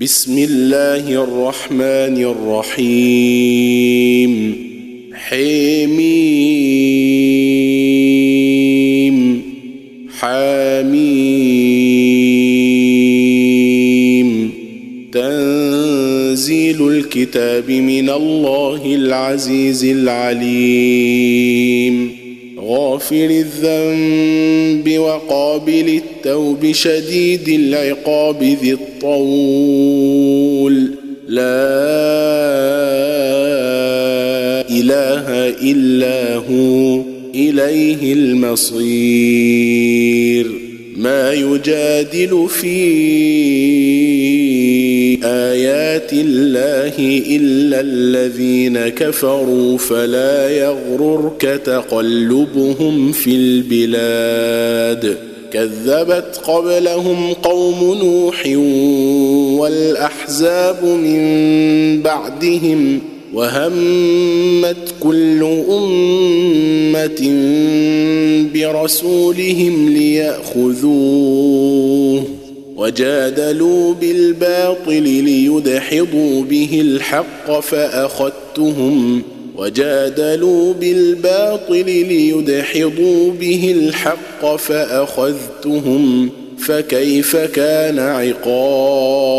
بسم الله الرحمن الرحيم. حميم. حميم. تنزيل الكتاب من الله العزيز العليم. غافر الذنب وقابل التوب شديد العقاب ذي الطول. لا إله إلا هو إليه المصير. ما يجادل في آيات الله إلا الذين كفروا فلا يغررك تقلبهم في البلاد. كذبت قبلهم قوم نوح والأحزاب من بعدهم وهمت كل أمة برسولهم ليأخذوه. وجادلوا بالباطل ليدحضوا به الحق فأخذتهم وجادلوا بالباطل ليدحضوا به الحق فأخذتهم فكيف كان عقاب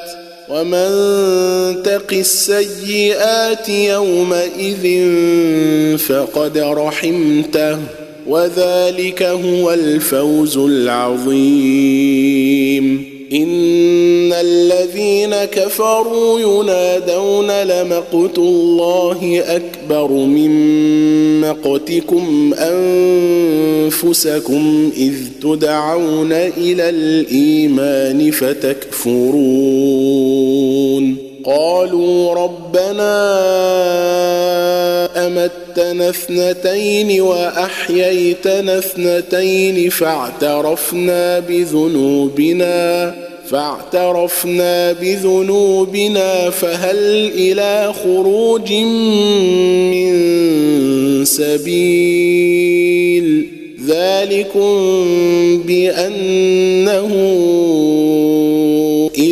ومن تق السيئات يومئذ فقد رحمته وذلك هو الفوز العظيم. ان الذين كفروا ينادون لمقت الله اكبر من مقتكم انفسكم اذ تدعون إلى الايمان فتكفرون قالوا ربنا أمتنا اثنتين وأحييتنا اثنتين فاعترفنا بذنوبنا فاعترفنا بذنوبنا فهل إلى خروج من سبيل؟ ذلكم بأنه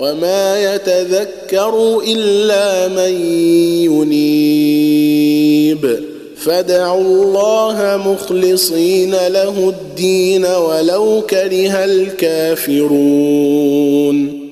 وما يتذكر إلا من ينيب. فادعوا الله مخلصين له الدين ولو كره الكافرون.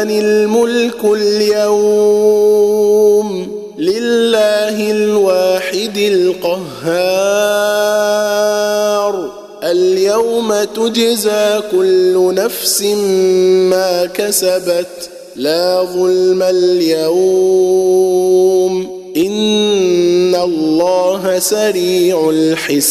لمن الملك اليوم لله الواحد القهار. اليوم تجزى كل نفس ما كسبت. لا ظلم اليوم. إن الله سريع الحساب.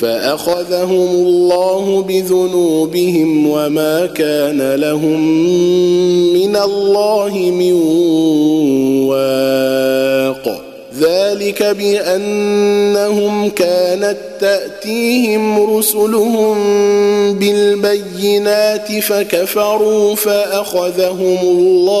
فأخذهم الله بذنوبهم وما كان لهم من الله من واق. ذلك بأنهم كانت تأتيهم رسلهم بالبينات فكفروا فأخذهم الله.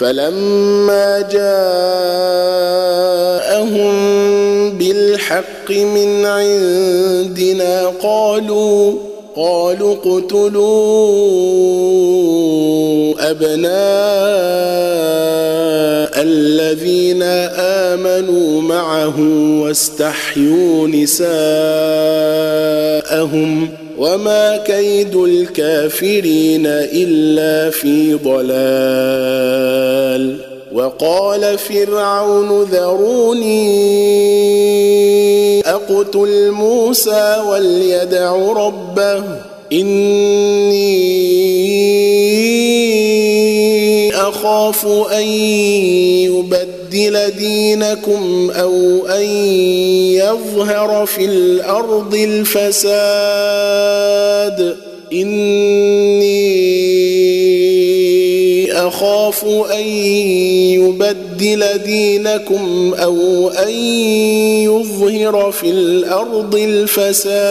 فلما جاءهم بالحق من عندنا قالوا قالوا اقتلوا أبناء الذين آمنوا معه واستحيوا نساءهم. وما كيد الكافرين الا في ضلال وقال فرعون ذروني اقتل موسى وليدع ربه اني اخاف أن يبدل دينكم أو أن يظهر في الأرض الفساد. إني أخاف أن يبدل دينكم أو أن يظهر في الأرض الفساد.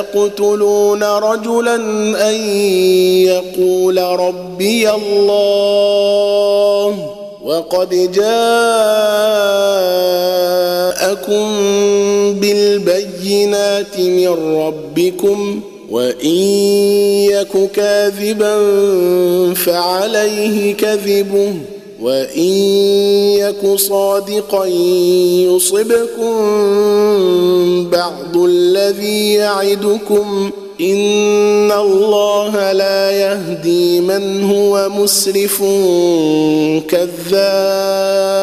اتقتلون رجلا أن يقول ربي الله وقد جاءكم بالبينات من ربكم وإن يك كاذبا فعليه كذبه وإن يك صادقا يصبكم بعض الذي يعدكم إن الله لا يهدي من هو مسرف كذاب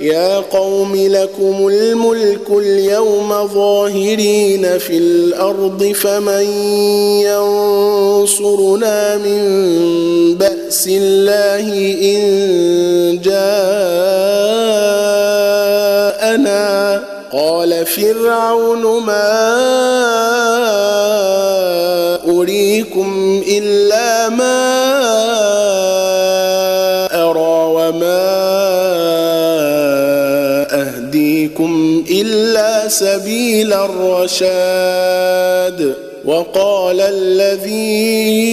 يا قوم لكم الملك اليوم ظاهرين في الأرض فمن ينصرنا من باس بأس الله إن جاءنا. قال فرعون ما أريكم إلا ما أرى وما أهديكم إلا سبيل الرشاد. وقال الذي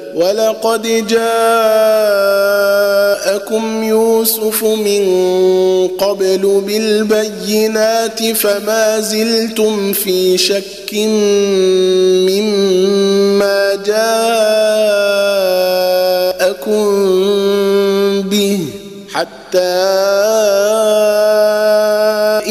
ولقد جاءكم يوسف من قبل بالبينات فما زلتم في شك مما جاءكم به حتى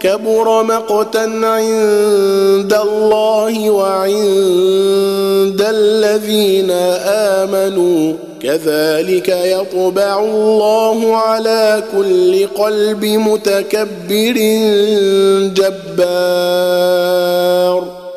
كبر مقتا عند الله وعند الذين آمنوا. كذلك يطبع الله على كل قلب متكبر جبار.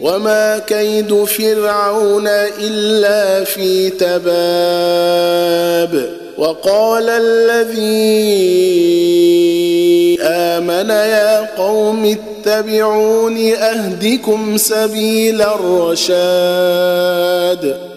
وما كيد فرعون إلا في تباب. وقال الذي آمن يا قوم اتبعون أهدكم سبيل الرشاد.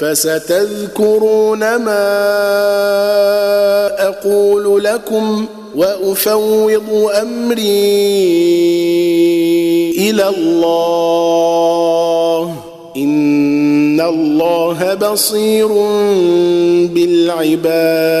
فستذكرون ما أقول لكم وأفوض أمري إلى الله. إن الله بصير بالعباد.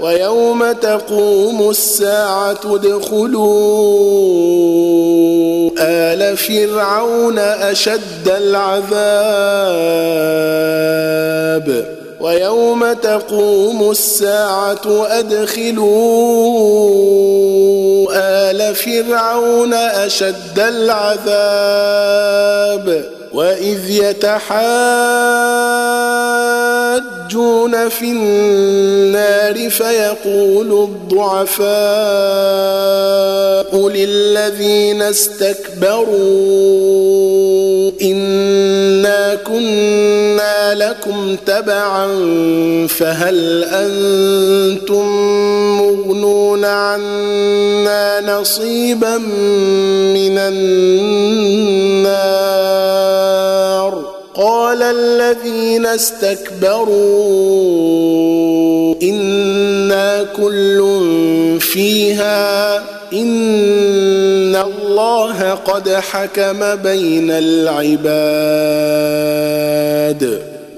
ويوم تقوم الساعة ادخلوا آل فرعون أشد العذاب. ويوم تقوم الساعة أدخلوا آل فرعون أشد العذاب. وإذ يتحاجون في النار فيقول الضعفاء للذين استكبروا إنا كنا لكم تبعا فهل أنتم مغنون عنا نصيبا من النار؟ قال الذين استكبروا إنا كل فيها إن الله قد حكم بين العباد.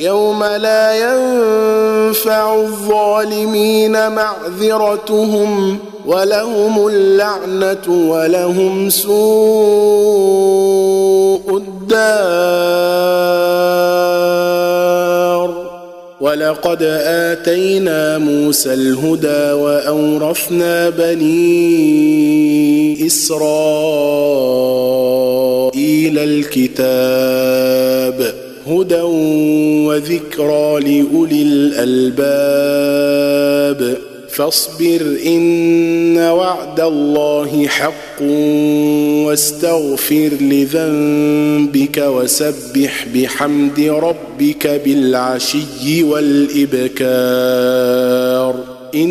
يوم لا ينفع الظالمين معذرتهم ولهم اللعنة ولهم سوء الدار. ولقد آتينا موسى الهدى وأورثنا بني إسرائيل الكتاب. هدى وذكرى لاولي الالباب فاصبر ان وعد الله حق واستغفر لذنبك وسبح بحمد ربك بالعشي والابكار ان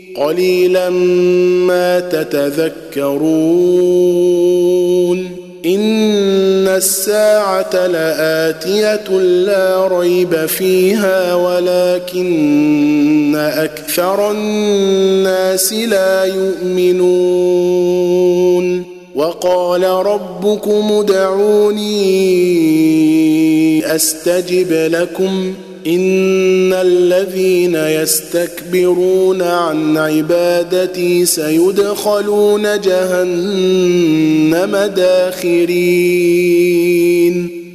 قليلا ما تتذكرون. إن الساعة لآتية لا ريب فيها ولكن أكثر الناس لا يؤمنون. وقال ربكم ادعوني أستجب لكم. إن الذين يستكبرون عن عبادتي سيدخلون جهنم داخرين.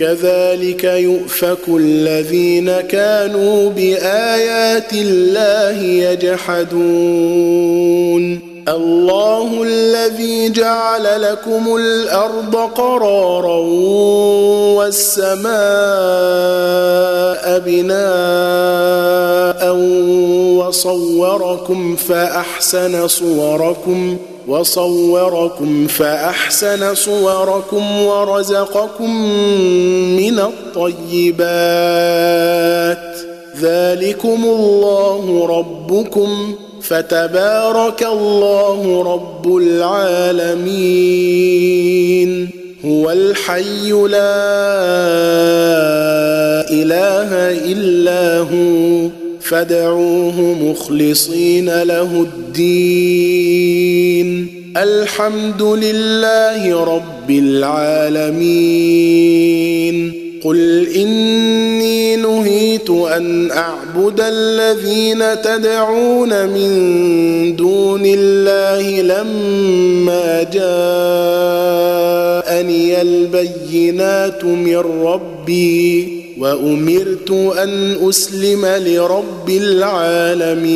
كذلك يؤفك الذين كانوا بآيات الله يجحدون. الله الذي جعل لكم الأرض قرارا والسماء بناء وصوركم فأحسن صوركم وصوركم فأحسن صوركم ورزقكم من الطيبات. ذلكم الله ربكم فتبارك الله رب العالمين. هو الحي لا إله إلا هو. فادعوه مخلصين له الدين. الحمد لله رب العالمين. قل إني نهيت أن أعبد الذين تدعون من دون الله لما جاءني البينات من ربي. وأمرت أن أسلم لرب العالمين.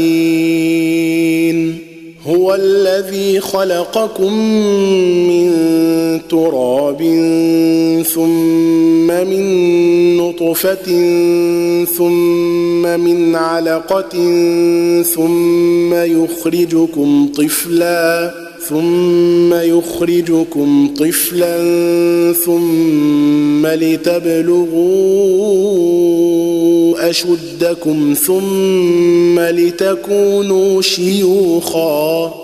هو الذي خلقكم من تراب ثم من نطفة ثم من علقة ثم يخرجكم طفلا. ثم يخرجكم طفلا ثم لتبلغوا أشدكم ثم لتكونوا شيوخا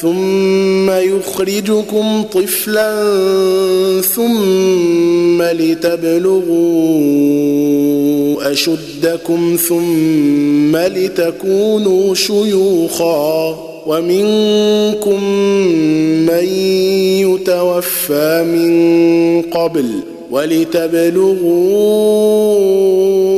ثم يخرجكم طفلا ثم لتبلغوا أشدكم ثم لتكونوا شيوخا ومنكم من يتوفى من قبل ولتبلغوا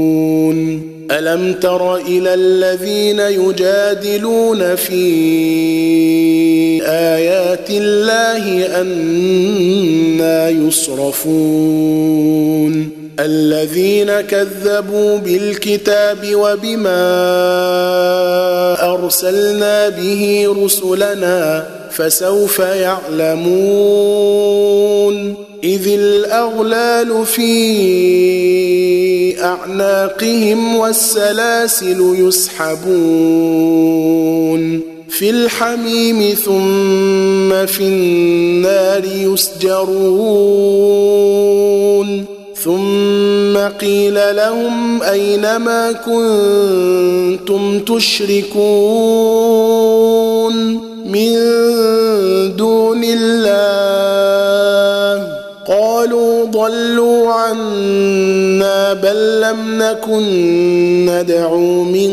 ألم تر إلى الذين يجادلون في آيات الله أنا يصرفون؟ الذين كذبوا بالكتاب وبما أرسلنا به رسلنا فسوف يعلمون. إذ الأغلال في أعناقهم والسلاسل يسحبون في الحميم ثم في النار يسجرون ثم قيل لهم اين ما كنتم تشركون من دون الله ضلوا عنا بل لم نكن ندعو من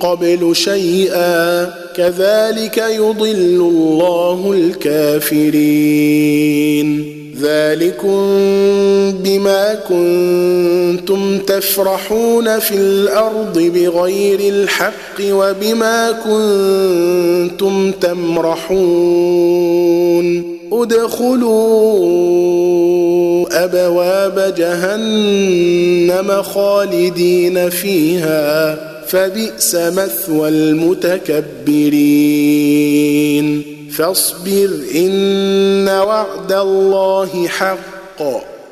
قبل شيئا. كذلك يضل الله الكافرين. ذلكم بما كنتم تفرحون في الأرض بغير الحق وبما كنتم تمرحون. ادخلوا أبواب جهنم خالدين فيها فبئس مثوى المتكبرين. فاصبر إن وعد الله حق.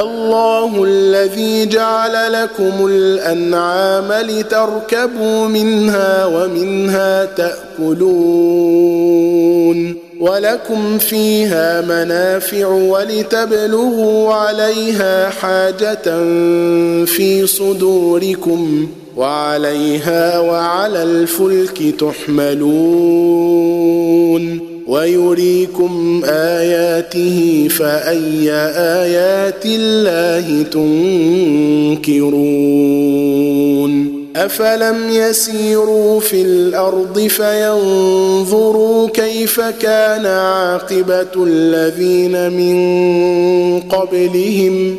الله الذي جعل لكم الأنعام لتركبوا منها ومنها تأكلون ولكم فيها منافع ولتبلغوا عليها حاجة في صدوركم وعليها وعلى الفلك تحملون ويريكم آياته فأي آيات الله تنكرون أفلم يسيروا في الأرض فينظروا كيف كان عاقبة الذين من قبلهم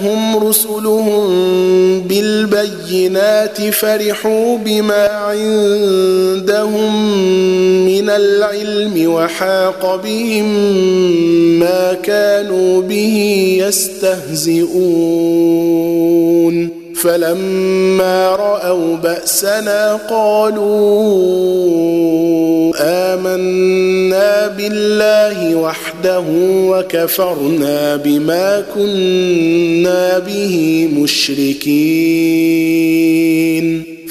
جاءتهم رسلهم بالبينات فرحوا بما عندهم من العلم وحاق بهم ما كانوا به يستهزئون. فلما رأوا بأسنا قالوا آمنا بالله وحده وكفرنا بما كنا به مشركين.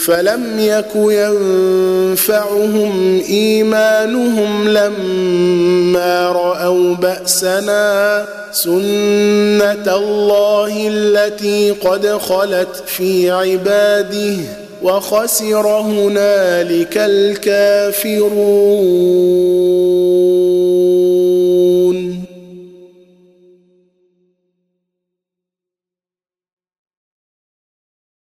فلم يك ينفعهم إيمانهم لما رأوا بأسنا سنة الله التي قد خلت في عباده وخسر هنالك الكافرون.